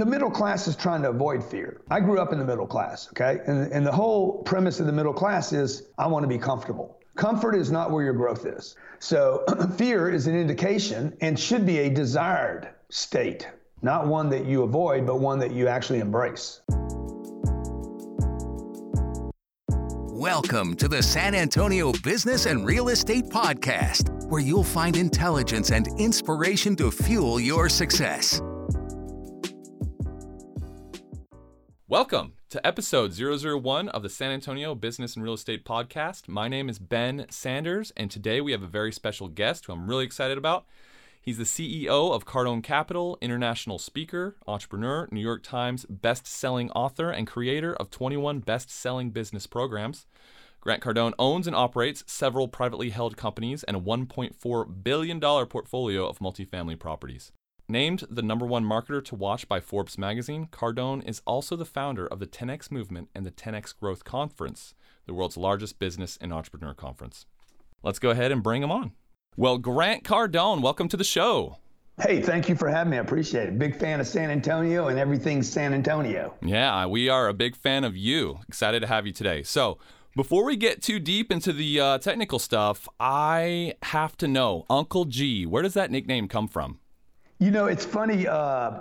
the middle class is trying to avoid fear. I grew up in the middle class, okay? And, and the whole premise of the middle class is I want to be comfortable. Comfort is not where your growth is. So fear is an indication and should be a desired state, not one that you avoid, but one that you actually embrace. Welcome to the San Antonio Business and Real Estate Podcast, where you'll find intelligence and inspiration to fuel your success. Welcome to episode 001 of the San Antonio Business and Real Estate Podcast. My name is Ben Sanders, and today we have a very special guest who I'm really excited about. He's the CEO of Cardone Capital, international speaker, entrepreneur, New York Times best-selling author, and creator of 21 best-selling business programs. Grant Cardone owns and operates several privately held companies and a $1.4 billion portfolio of multifamily properties. Named the number one marketer to watch by Forbes magazine, Cardone is also the founder of the 10X Movement and the 10X Growth Conference, the world's largest business and entrepreneur conference. Let's go ahead and bring him on. Well, Grant Cardone, welcome to the show. Hey, thank you for having me. I appreciate it. Big fan of San Antonio and everything San Antonio. Yeah, we are a big fan of you. Excited to have you today. So, before we get too deep into the uh, technical stuff, I have to know Uncle G, where does that nickname come from? You know, it's funny. Uh,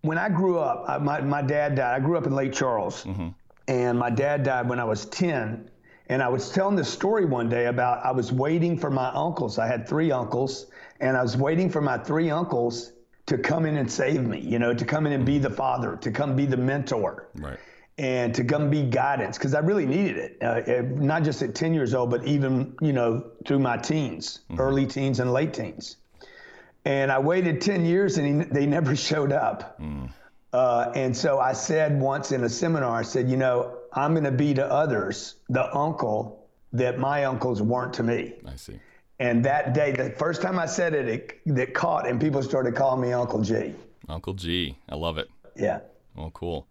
when I grew up, I, my, my dad died. I grew up in Lake Charles, mm-hmm. and my dad died when I was 10. And I was telling this story one day about I was waiting for my uncles. I had three uncles, and I was waiting for my three uncles to come in and save me, you know, to come in and be the father, to come be the mentor. Right. And to come be guidance, because I really needed it, uh, not just at 10 years old, but even, you know, through my teens, mm-hmm. early teens and late teens. And I waited 10 years and he, they never showed up. Mm. Uh, and so I said once in a seminar, I said, you know, I'm going to be to others the uncle that my uncles weren't to me. I see. And that day, the first time I said it, it, it caught, and people started calling me Uncle G. Uncle G, I love it. Yeah. Well, cool.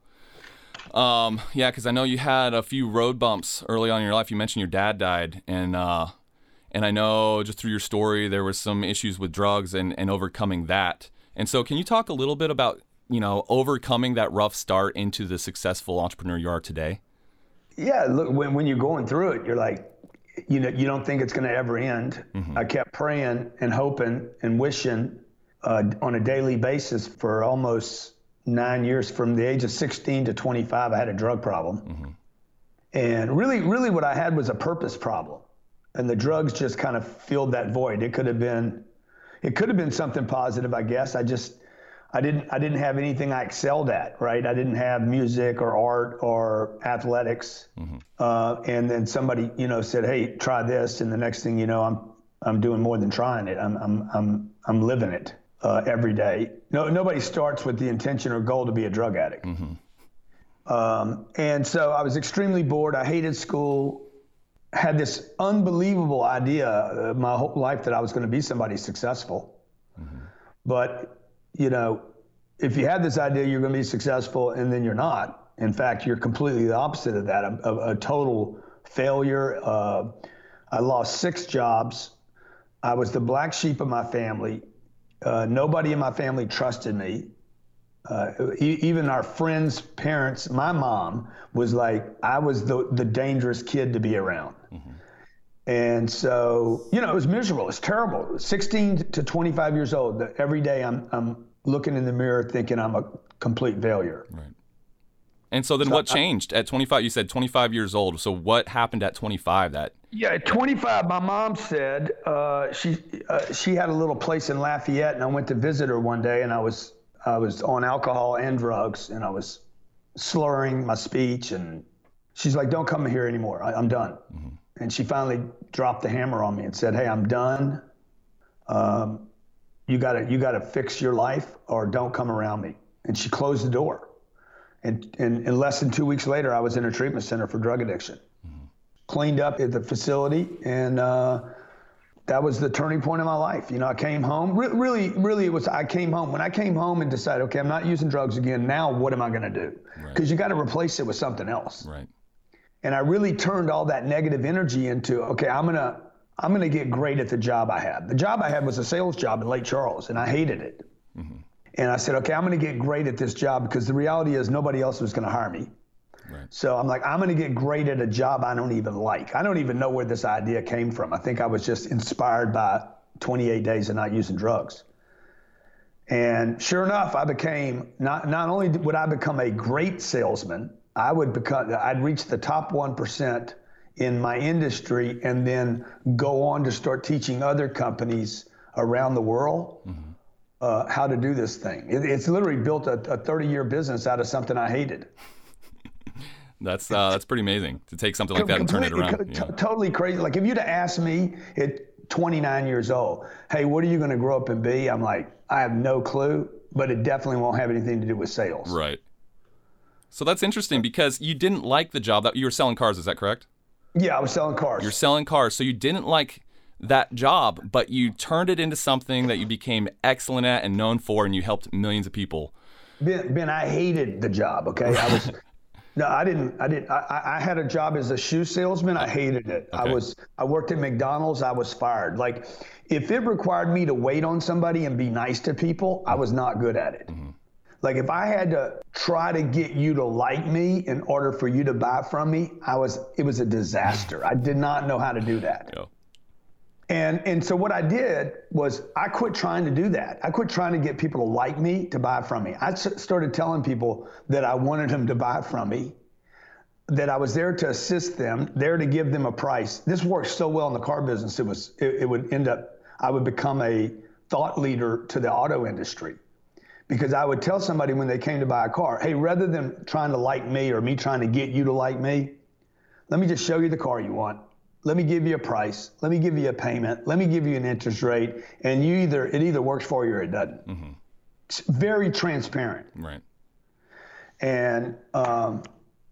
Um, yeah, because I know you had a few road bumps early on in your life. You mentioned your dad died, and uh, and I know just through your story there was some issues with drugs and and overcoming that. And so, can you talk a little bit about you know overcoming that rough start into the successful entrepreneur you are today? Yeah, look, when, when you're going through it, you're like, you know, you don't think it's going to ever end. Mm-hmm. I kept praying and hoping and wishing uh, on a daily basis for almost nine years from the age of 16 to 25. I had a drug problem. Mm-hmm. And really, really what I had was a purpose problem. And the drugs just kind of filled that void. It could have been, it could have been something positive, I guess. I just, I didn't I didn't have anything I excelled at, right? I didn't have music or art or athletics. Mm-hmm. Uh, and then somebody, you know, said, "Hey, try this," and the next thing you know, I'm I'm doing more than trying it. I'm I'm I'm I'm living it uh, every day. No, nobody starts with the intention or goal to be a drug addict. Mm-hmm. Um, and so I was extremely bored. I hated school. Had this unbelievable idea uh, my whole life that I was going to be somebody successful. Mm-hmm. But you know, if you have this idea you're going to be successful and then you're not, in fact, you're completely the opposite of that, a, a, a total failure. Uh, I lost six jobs. I was the black sheep of my family. Uh, nobody in my family trusted me. Uh, e- even our friends' parents, my mom was like, I was the, the dangerous kid to be around. Mm-hmm. And so, you know, it was miserable. It's terrible. 16 to 25 years old. Every day I'm, I'm looking in the mirror thinking I'm a complete failure. Right. And so then so what changed at 25? You said 25 years old. So what happened at 25 that? Yeah, at 25, my mom said uh, she uh, she had a little place in Lafayette, and I went to visit her one day, and I was I was on alcohol and drugs, and I was slurring my speech, and she's like, "Don't come here anymore. I, am done." Mm-hmm. And she finally dropped the hammer on me and said, "Hey, I'm done. Um, you gotta you gotta fix your life, or don't come around me." And she closed the door. And, and, and less than two weeks later, I was in a treatment center for drug addiction. Mm-hmm. Cleaned up at the facility, and uh, that was the turning point in my life. You know, I came home. Re- really, really, it was. I came home when I came home and decided, okay, I'm not using drugs again. Now, what am I going to do? Because right. you got to replace it with something else. Right. And I really turned all that negative energy into, okay, I'm gonna I'm gonna get great at the job I had. The job I had was a sales job in Lake Charles, and I hated it. Mm-hmm. And I said, okay, I'm to get great at this job because the reality is nobody else was to hire me. Right. So I'm like, I'm to get great at a job I don't even like. I don't even know where this idea came from. I think I was just inspired by 28 days of not using drugs. And sure enough, I became not not only would I become a great salesman, I would become I'd reach the top one percent in my industry, and then go on to start teaching other companies around the world mm-hmm. uh, how to do this thing. It, it's literally built a, a 30 year business out of something I hated. That's uh, that's pretty amazing to take something like that and turn it around. T- totally crazy. Like if you'd have asked me at 29 years old, hey, what are you going to grow up and be? I'm like, I have no clue, but it definitely won't have anything to do with sales. Right. So that's interesting because you didn't like the job that you were selling cars. Is that correct? Yeah, I was selling cars. You're selling cars, so you didn't like that job, but you turned it into something that you became excellent at and known for, and you helped millions of people. Ben, ben I hated the job. Okay, I was No, I didn't. I didn't. I, I had a job as a shoe salesman. I hated it. Okay. I was. I worked at McDonald's. I was fired. Like, if it required me to wait on somebody and be nice to people, I mm-hmm. was not good at it. Mm-hmm. Like, if I had to try to get you to like me in order for you to buy from me, I was. It was a disaster. I did not know how to do that. Yeah. And and so what I did was I quit trying to do that. I quit trying to get people to like me to buy from me. I started telling people that I wanted them to buy from me, that I was there to assist them, there to give them a price. This worked so well in the car business. It was it, it would end up I would become a thought leader to the auto industry. Because I would tell somebody when they came to buy a car, hey, rather than trying to like me or me trying to get you to like me, let me just show you the car you want. Let me give you a price. Let me give you a payment. Let me give you an interest rate. And you either it either works for you or it doesn't. Mm-hmm. it's very transparent. Right. And um,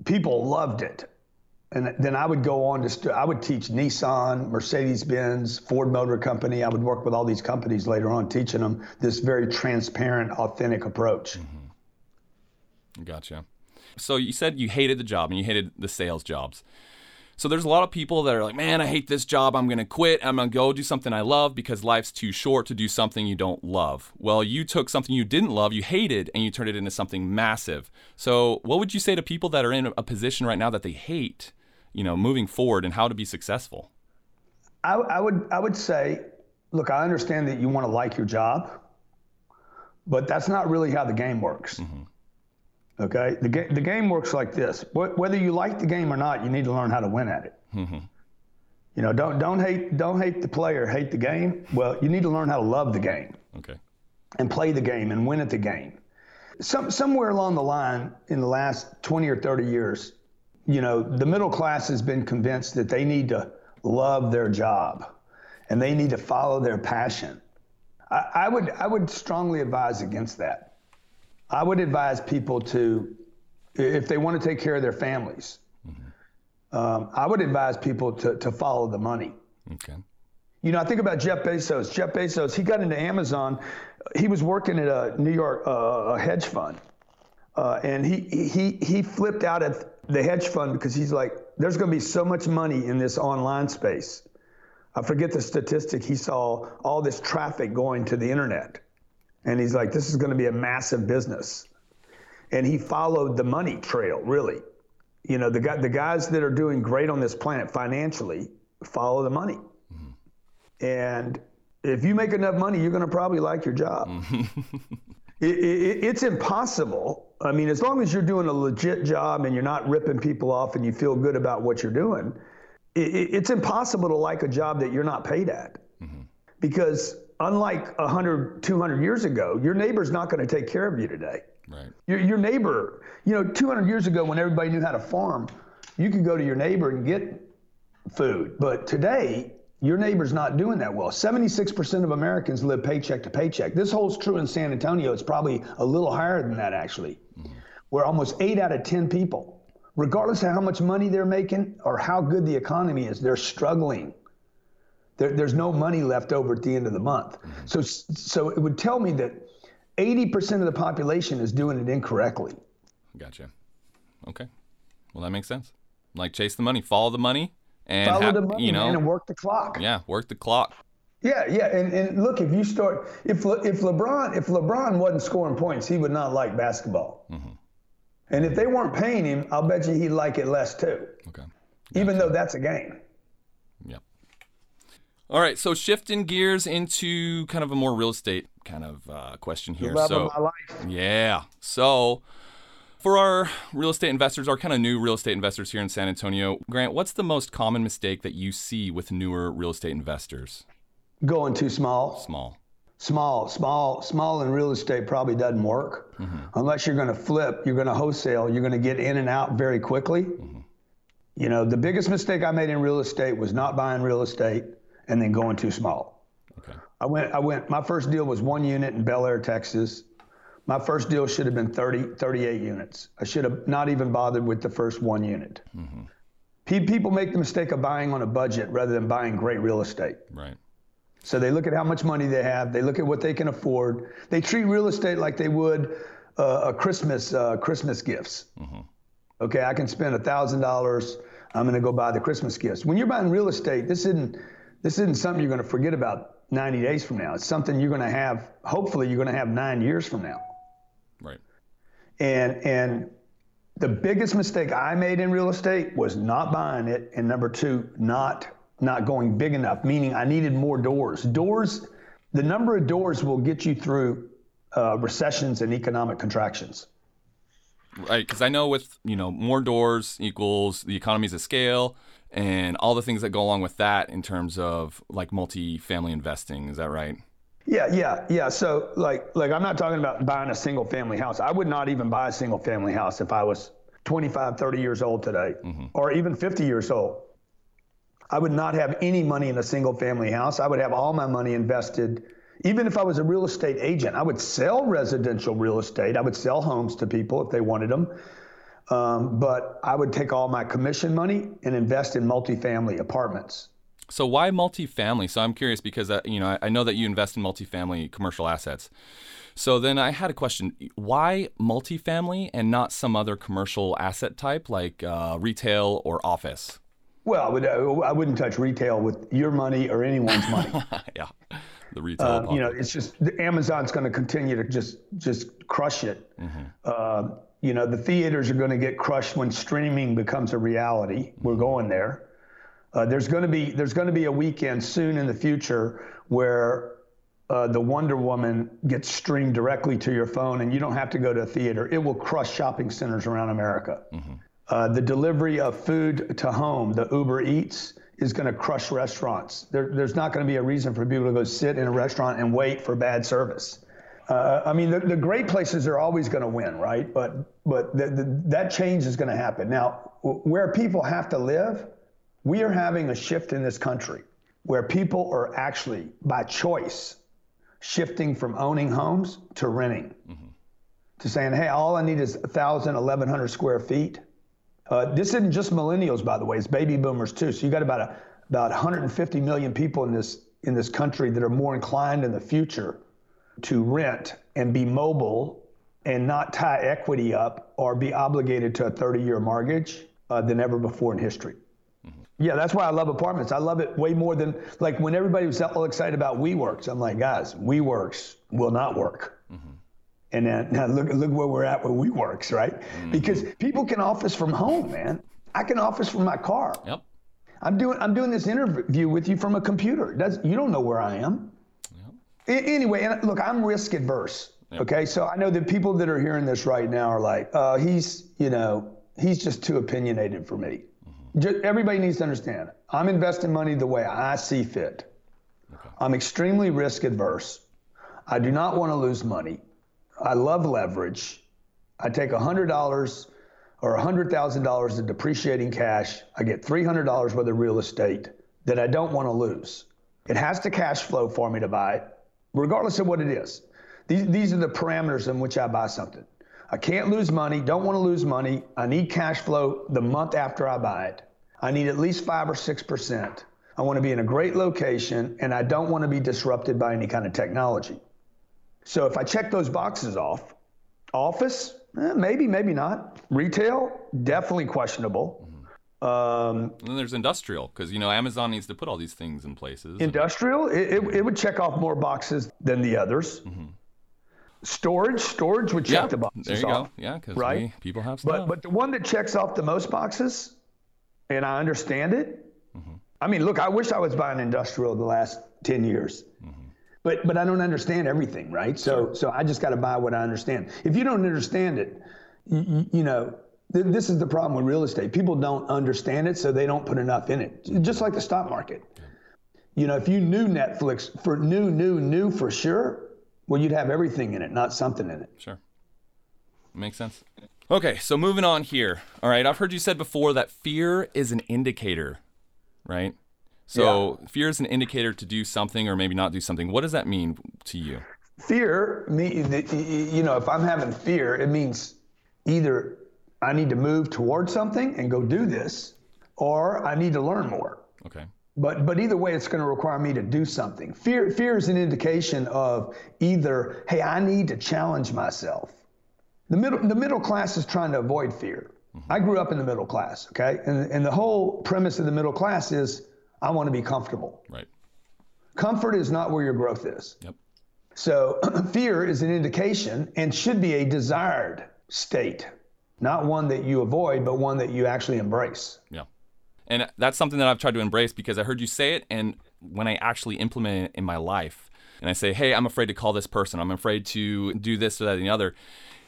people loved it and then I would go on to I would teach Nissan, Mercedes-Benz, Ford Motor Company. I would work with all these companies later on, teaching them this very transparent, authentic approach. Mm-hmm. Gotcha. So you said you hated the job and you hated the sales jobs. So there's a lot of people that are like, man, I hate this job. I'm going to quit. I'm going to go do something I love because life's too short to do something you don't love. Well, you took something you didn't love, you hated, and you turned it into something massive. So what would you say to people that are in a position right now that they hate, you know, moving forward and how to be successful? I, I would I would say, look, I understand that you want to like your job, but that's not really how the game works. Mm-hmm. Okay, the game the game works like this. Whether you like the game or not, you need to learn how to win at it. Mm-hmm. You know, don't don't hate don't hate the player, hate the game. Well, you need to learn how to love the game. Okay. And play the game and win at the game. Some somewhere along the line in the last 20 or 30 years, you know, the middle class has been convinced that they need to love their job and they need to follow their passion. I, I would I would strongly advise against that. I would advise people to, if they want to take care of their families, mm-hmm. um, I would advise people to, to follow the money. Okay. You know, I think about Jeff Bezos. Jeff Bezos, he got into Amazon. He was working at a New York uh, a hedge fund, uh, and he he he flipped out at the hedge fund because he's like, there's going to be so much money in this online space. I forget the statistic. He saw all this traffic going to the internet. And he's like, this is going to be a massive business. And he followed the money trail, really. You know, the, guy, the guys that are doing great on this planet financially follow the money. Mm-hmm. And if you make enough money, you're going to probably like your job. It, it, it's impossible. I mean, as long as you're doing a legit job and you're not ripping people off and you feel good about what you're doing, it, it's impossible to like a job that you're not paid at. Mm-hmm. Because unlike 100, 200 years ago, your neighbor's not going to take care of you today. Right. Your, your neighbor, you know, 200 years ago when everybody knew how to farm, you could go to your neighbor and get food. But today, your neighbor's not doing that well. 76% of Americans live paycheck to paycheck. This holds true in San Antonio. It's probably a little higher than that, actually, mm-hmm. where almost eight out of 10 people, regardless of how much money they're making or how good the economy is, they're struggling there, there's no money left over at the end of the month. Mm-hmm. So, so it would tell me that 80% of the population is doing it incorrectly. Gotcha. Okay. Well, that makes sense. Like chase the money, follow the money, and follow the money, you know, man, and work the clock. Yeah, work the clock. Yeah, yeah, and, and look, if you start, if Le, if LeBron if LeBron wasn't scoring points, he would not like basketball. Mm-hmm. And if they weren't paying him, I'll bet you he'd like it less too. Okay. Even though that's a game. Yep. All right, so shifting gears into kind of a more real estate kind of uh, question here. So, of my life. yeah, so for our real estate investors, our kind of new real estate investors here in San Antonio, Grant, what's the most common mistake that you see with newer real estate investors? Going too small. Small. Small, small, small in real estate probably doesn't work Mm-hmm. unless you're going to flip, you're going to wholesale, you're going to get in and out very quickly. Mm-hmm. You know, the biggest mistake I made in real estate was not buying real estate and then going too small. Okay. I went, I went, my first deal was one unit in Bellaire, Texas. My first deal should have been 30, 38 units. I should have not even bothered with the first one unit. Pe- People make the mistake of buying on a budget rather than buying great real estate. Right. So they look at how much money they have. They look at what they can afford. They treat real estate like they would uh, a Christmas uh, Christmas gifts. Okay, I can spend a thousand dollars. I'm going to go buy the Christmas gifts. When you're buying real estate, this isn't this isn't something you're going to forget about 90 days from now. It's something you're going to have. Hopefully, you're going to have nine years from now. And and the biggest mistake I made in real estate was not buying it, and number two, not not going big enough. Meaning, I needed more doors. Doors, the number of doors will get you through uh, recessions and economic contractions. Right. Because I know with you know more doors equals the economies of scale and all the things that go along with that in terms of like multi-family investing. Is that right? Yeah, yeah, yeah. So like like I'm not talking about buying a single family house. I would not even buy a single family house if I was 25, 30 years old today or even 50 years old. I would not have any money in a single family house. I would have all my money invested. Even if I was a real estate agent, I would sell residential real estate. I would sell homes to people if they wanted them. Um, but I would take all my commission money and invest in multifamily apartments. So why multifamily? So I'm curious because uh, you know I, I know that you invest in multifamily commercial assets. So then I had a question: Why multifamily and not some other commercial asset type like uh, retail or office? Well, I, would, I wouldn't touch retail with your money or anyone's money. yeah, the retail. Um, you know, it's just Amazon's going to continue to just just crush it. Uh, you know, the theaters are going to get crushed when streaming becomes a reality. We're going there. Uh, there's going to be there's going to be a weekend soon in the future where uh, the Wonder Woman gets streamed directly to your phone, and you don't have to go to a theater. It will crush shopping centers around America. Uh, the delivery of food to home, the Uber Eats, is going to crush restaurants. There, there's not going to be a reason for people to go sit in a restaurant and wait for bad service. Uh, I mean, the, the great places are always going to win, right? But but the, the, that change is going to happen. Now, where people have to live, we are having a shift in this country where people are actually, by choice, shifting from owning homes to renting, to saying, hey, all I need is 1,000, 1,100 square feet. Uh, this isn't just millennials, by the way; it's baby boomers too. So you got about a, about 150 million people in this in this country that are more inclined in the future to rent and be mobile and not tie equity up or be obligated to a 30-year mortgage uh, than ever before in history. Yeah, that's why I love apartments. I love it way more than like when everybody was all excited about WeWorks. I'm like, guys, WeWorks will not work. And then now look look where we're at with WeWorks, right? Because people can office from home, man. I can office from my car. Yep. I'm doing I'm doing this interview with you from a computer. Does you don't know where I am. A- Anyway, and look, I'm risk adverse. Okay, so I know that people that are hearing this right now are like, uh, he's you know he's just too opinionated for me. Everybody needs to understand. I'm investing money the way I see fit. I'm extremely risk adverse. I do not want to lose money. I love leverage. I take $100 or $100,000 in depreciating cash. I get $300 worth of real estate that I don't want to lose. It has to cash flow for me to buy it, regardless of what it is. These, these are the parameters in which I buy something. I can't lose money, don't want to lose money. I need cash flow the month after I buy it. I need at least five or 6%. I want to be in a great location and I don't want to be disrupted by any kind of technology. So if I check those boxes off, office, eh, maybe, maybe not. Retail, definitely questionable. Um, And then there's industrial because you know Amazon needs to put all these things in places. industrial, it, it, it would check off more boxes than the others. Storage, storage would check yeah, the boxes there you off. go. Yeah, because right? people have stuff. But but the one that checks off the most boxes, and I understand it. Mm-hmm. I mean, look, I wish I was buying industrial the last ten years, mm-hmm. but but I don't understand everything, right? So so I just got to buy what I understand. If you don't understand it, you, you know. th- This is the problem with real estate. People don't understand it, so they don't put enough in it. Just like the stock market. You know, if you knew Netflix for new, new, new for sure, well, you'd have everything in it, not something in it. Sure. Makes sense. Okay, so moving on here. All right, I've heard you said before that fear is an indicator, right? So fear is an indicator to do something or maybe not do something. What does that mean to you? Fear, me, you know, if I'm having fear, it means either I need to move towards something and go do this, or I need to learn more. Okay. But but either way, it's going to require me to do something. Fear fear is an indication of either, hey, I need to challenge myself. The middle the middle class is trying to avoid fear. Mm-hmm. I grew up in the middle class, okay, and and the whole premise of the middle class is I want to be comfortable. Right. Comfort is not where your growth is. Yep. So fear is an indication and should be a desired state, not one that you avoid, but one that you actually embrace. Yeah. And that's something that I've tried to embrace because I heard you say it and when I actually implement it in my life and I say, "Hey, I'm afraid to call this person. I'm afraid to do this or that and the other."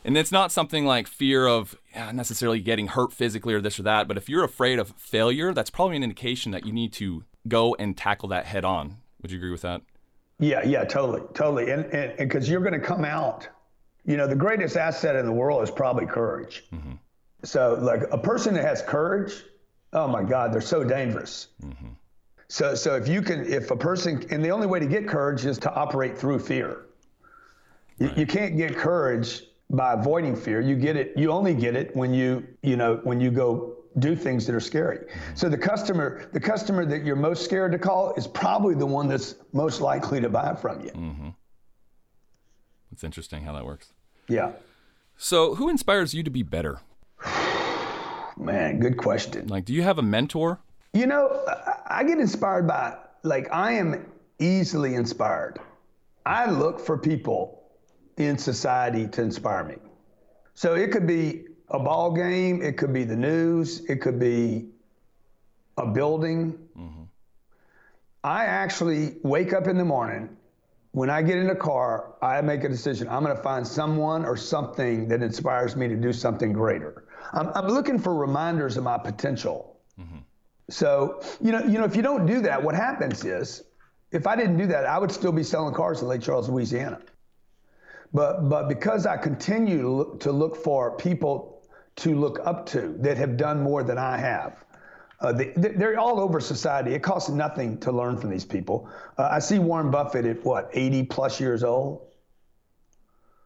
And it's not something like fear of yeah, necessarily getting hurt physically or this or that, but if you're afraid of failure, that's probably an indication that you need to go and tackle that head on. Would you agree with that? Yeah, yeah, totally, totally. And and because you're going to come out, you know, the greatest asset in the world is probably courage. Mm-hmm. So like a person that has courage, oh my God, they're so dangerous. So so if you can, if a person, and the only way to get courage is to operate through fear. You, you can't get courage by avoiding fear. You get it. You only get it when you you know when you go do things that are scary. So the customer, the customer that you're most scared to call is probably the one that's most likely to buy from you. Mm-hmm. It's interesting how that works. Yeah. So, who inspires you to be better? Man, good question. Like, do you have a mentor? You know, I- get inspired by, like, I am easily inspired. I look for people in society to inspire me. So it could be a ball game, it could be the news, it could be a building. Mm-hmm. I actually wake up in the morning. When I get in the car, I make a decision. I'm going to find someone or something that inspires me to do something greater. I'm, I'm looking for reminders of my potential. So, you know, you know, if you don't do that, what happens is, if I didn't do that, I would still be selling cars in Lake Charles, Louisiana. But but because I continue to look, to look for people to look up to that have done more than I have, uh, they, they're all over society. It costs nothing to learn from these people. Uh, I see Warren Buffett at what 80 plus years old,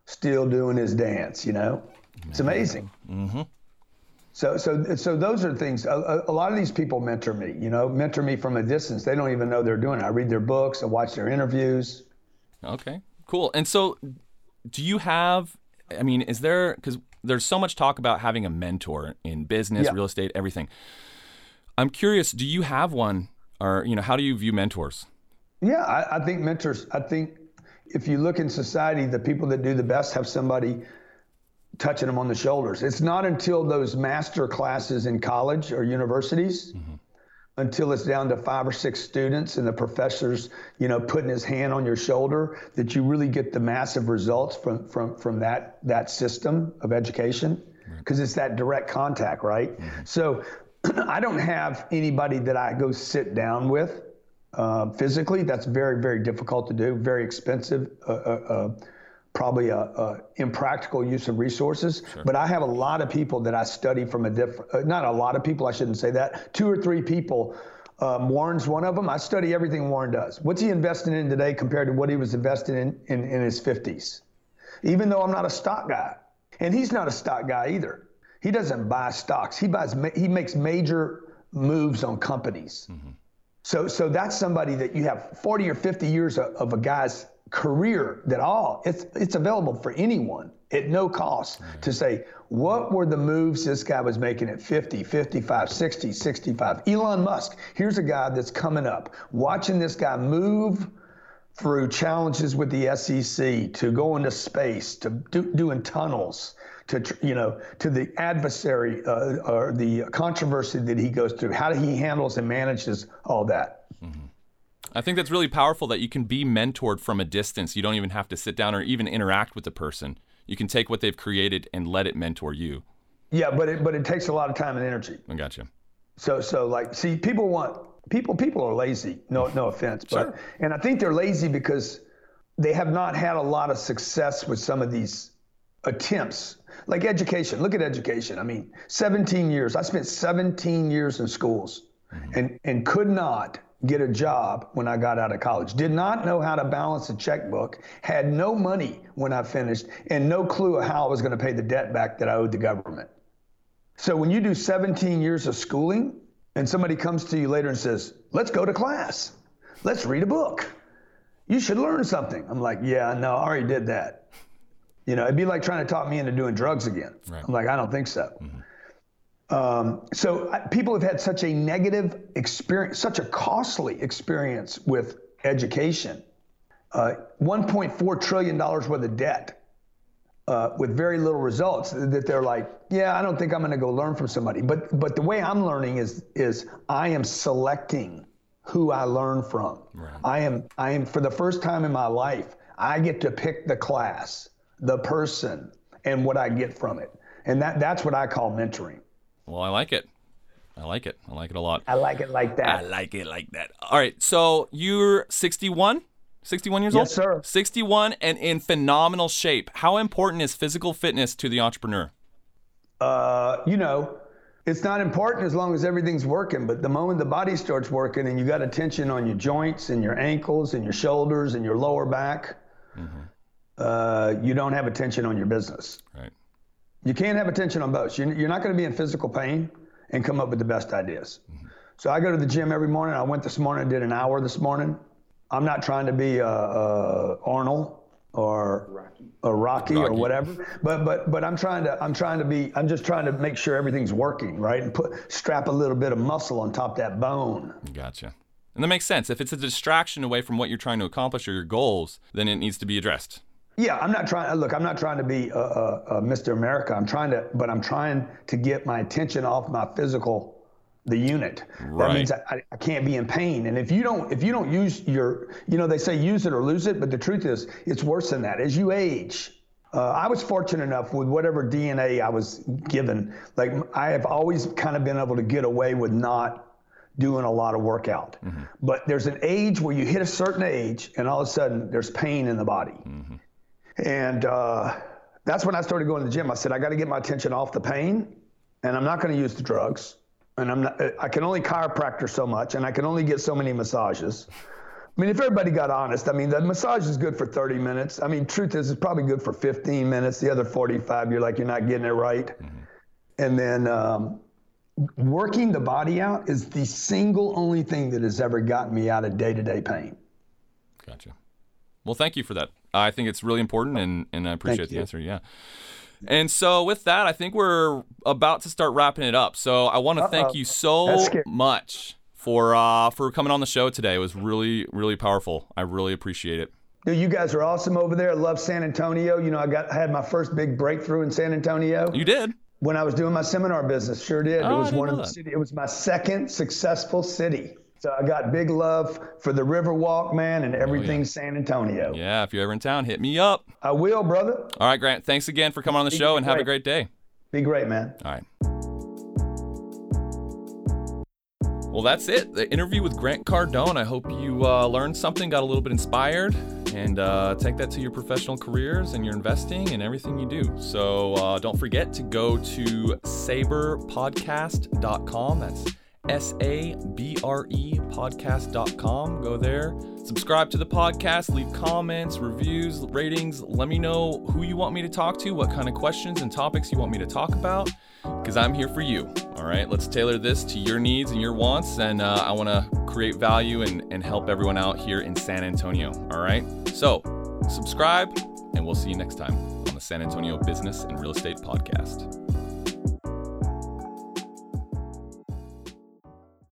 still doing his dance. You know, it's amazing. So, so, so those are things. A, a, lot of these people mentor me. You know, mentor me from a distance. They don't even know they're doing it. I read their books. I watch their interviews. Okay, cool. And so, do you have? I mean, is there because there's so much talk about having a mentor in business, Yeah. real estate, everything. I'm curious. Do you have one, or you know, how do you view mentors? Yeah, I, I think mentors. I think if you look in society, the people that do the best have somebody touching them on the shoulders. It's not until those master classes in college or universities, until it's down to five or six students and the professor's, you know, putting his hand on your shoulder, that you really get the massive results from from from that that system of education, because it's that direct contact, right? So. I don't have anybody that I go sit down with uh, physically. That's very, very difficult to do. Very expensive. Uh, uh, uh, probably a, a impractical use of resources. But I have a lot of people that I study from a different. Uh, not a lot of people. I shouldn't say that. Two or three people. Um, Warren's one of them. I study everything Warren does. What's he investing in today compared to what he was investing in in, in his 50s? Even though I'm not a stock guy, and he's not a stock guy either. He doesn't buy stocks. He buys. He makes major moves on companies. So, so that's somebody that you have 40 or 50 years of, of a guy's career that all it's it's available for anyone. at no cost to say, what were the moves this guy was making at 50, 55, 60, 65? Elon Musk, here's a guy that's coming up. Watching this guy move through challenges with the SEC to go into space, to do, doing tunnels, to you know, to the adversary uh, or the controversy that he goes through. How he handles and manages all that. Mm-hmm. I think that's really powerful that you can be mentored from a distance. You don't even have to sit down or even interact with the person. You can take what they've created and let it mentor you. Yeah, but it but it takes a lot of time and energy. I got you. So so like see people want people people are lazy. No no offense, but sure. and I think they're lazy because they have not had a lot of success with some of these attempts. Like education. Look at education. I mean, 17 years. I spent 17 years in schools mm-hmm. and and could not get a job when I got out of college. Did not know how to balance a checkbook, had no money when I finished, and no clue of how I was going to pay the debt back that I owed the government. So when you do 17 years of schooling and somebody comes to you later and says, let's go to class, let's read a book, you should learn something. I'm like, yeah, no, I already did that. You know, it'd be like trying to talk me into doing drugs again. Right. I'm like, I don't think so. Mm-hmm. Um, so people have had such a negative experience, such a costly experience with education. Uh, $1.4 trillion worth of debt uh, with very little results that they're like, yeah, I don't think I'm going to go learn from somebody. But but the way I'm learning is is I am selecting who I learn from. Right. I am I am for the first time in my life, I get to pick the class, the person, and what I get from it. And that that's what I call mentoring. Well, I like it. I like it. I like it a lot. I like it like that. I like it like that. All right. So you're 61? 61 years yes, old? Yes, sir. 61 and in phenomenal shape. How important is physical fitness to the entrepreneur? Uh, you know, it's not important as long as everything's working, but the moment the body starts working and you got a tension on your joints and your ankles and your shoulders and your lower back, mm-hmm. uh, you don't have attention on your business. Right. You can't have attention on both. You're not going to be in physical pain and come up with the best ideas. Mm-hmm. So I go to the gym every morning. I went this morning, did an hour this morning. I'm not trying to be a, a Arnold or Rocky. a Rocky, Rocky, or whatever, but but but I'm trying to I'm trying to be I'm just trying to make sure everything's working right and put strap a little bit of muscle on top of that bone. Gotcha. And that makes sense. If it's a distraction away from what you're trying to accomplish or your goals, then it needs to be addressed. Yeah, I'm not trying. Look, I'm not trying to be a, a, a Mr. America. I'm trying to, but I'm trying to get my attention off my physical, the unit. Right. That means I, I can't be in pain. And if you don't, if you don't use your, you know, they say use it or lose it, but the truth is, it's worse than that. As you age, uh, I was fortunate enough with whatever DNA I was given. Like I have always kind of been able to get away with not doing a lot of workout. Mm-hmm. But there's an age where you hit a certain age, and all of a sudden there's pain in the body. Mm-hmm. And uh, that's when I started going to the gym. I said, I got to get my attention off the pain, and I'm not going to use the drugs. And I'm not, I can only chiropractor so much, and I can only get so many massages. I mean, if everybody got honest, I mean, the massage is good for 30 minutes. I mean, truth is, it's probably good for 15 minutes. The other 45, you're like, you're not getting it right. Mm-hmm. And then um, working the body out is the single only thing that has ever gotten me out of day to day pain. Gotcha. Well, thank you for that. I think it's really important, and, and I appreciate the answer. Yeah. And so, with that, I think we're about to start wrapping it up. So, I want to thank you so much for uh, for coming on the show today. It was really, really powerful. I really appreciate it. Dude, you guys are awesome over there. I love San Antonio. You know, I got I had my first big breakthrough in San Antonio. You did when I was doing my seminar business. Sure did. Oh, it was one of the city. It was my second successful city. So I got big love for the Riverwalk, man, and everything oh, yeah. San Antonio. Yeah, if you're ever in town, hit me up. I will, brother. All right, Grant. Thanks again for coming on the Be show, and have a great day. Be great, man. All right. Well, that's it. The interview with Grant Cardone. I hope you uh, learned something, got a little bit inspired, and uh, take that to your professional careers and your investing and everything you do. So uh, don't forget to go to sabrepodcast.com. That's S A B R E podcast.com. Go there, subscribe to the podcast, leave comments, reviews, ratings. Let me know who you want me to talk to, what kind of questions and topics you want me to talk about, because I'm here for you. All right, let's tailor this to your needs and your wants, and uh, I want to create value and, and help everyone out here in San Antonio. All right, so subscribe, and we'll see you next time on the San Antonio Business and Real Estate Podcast.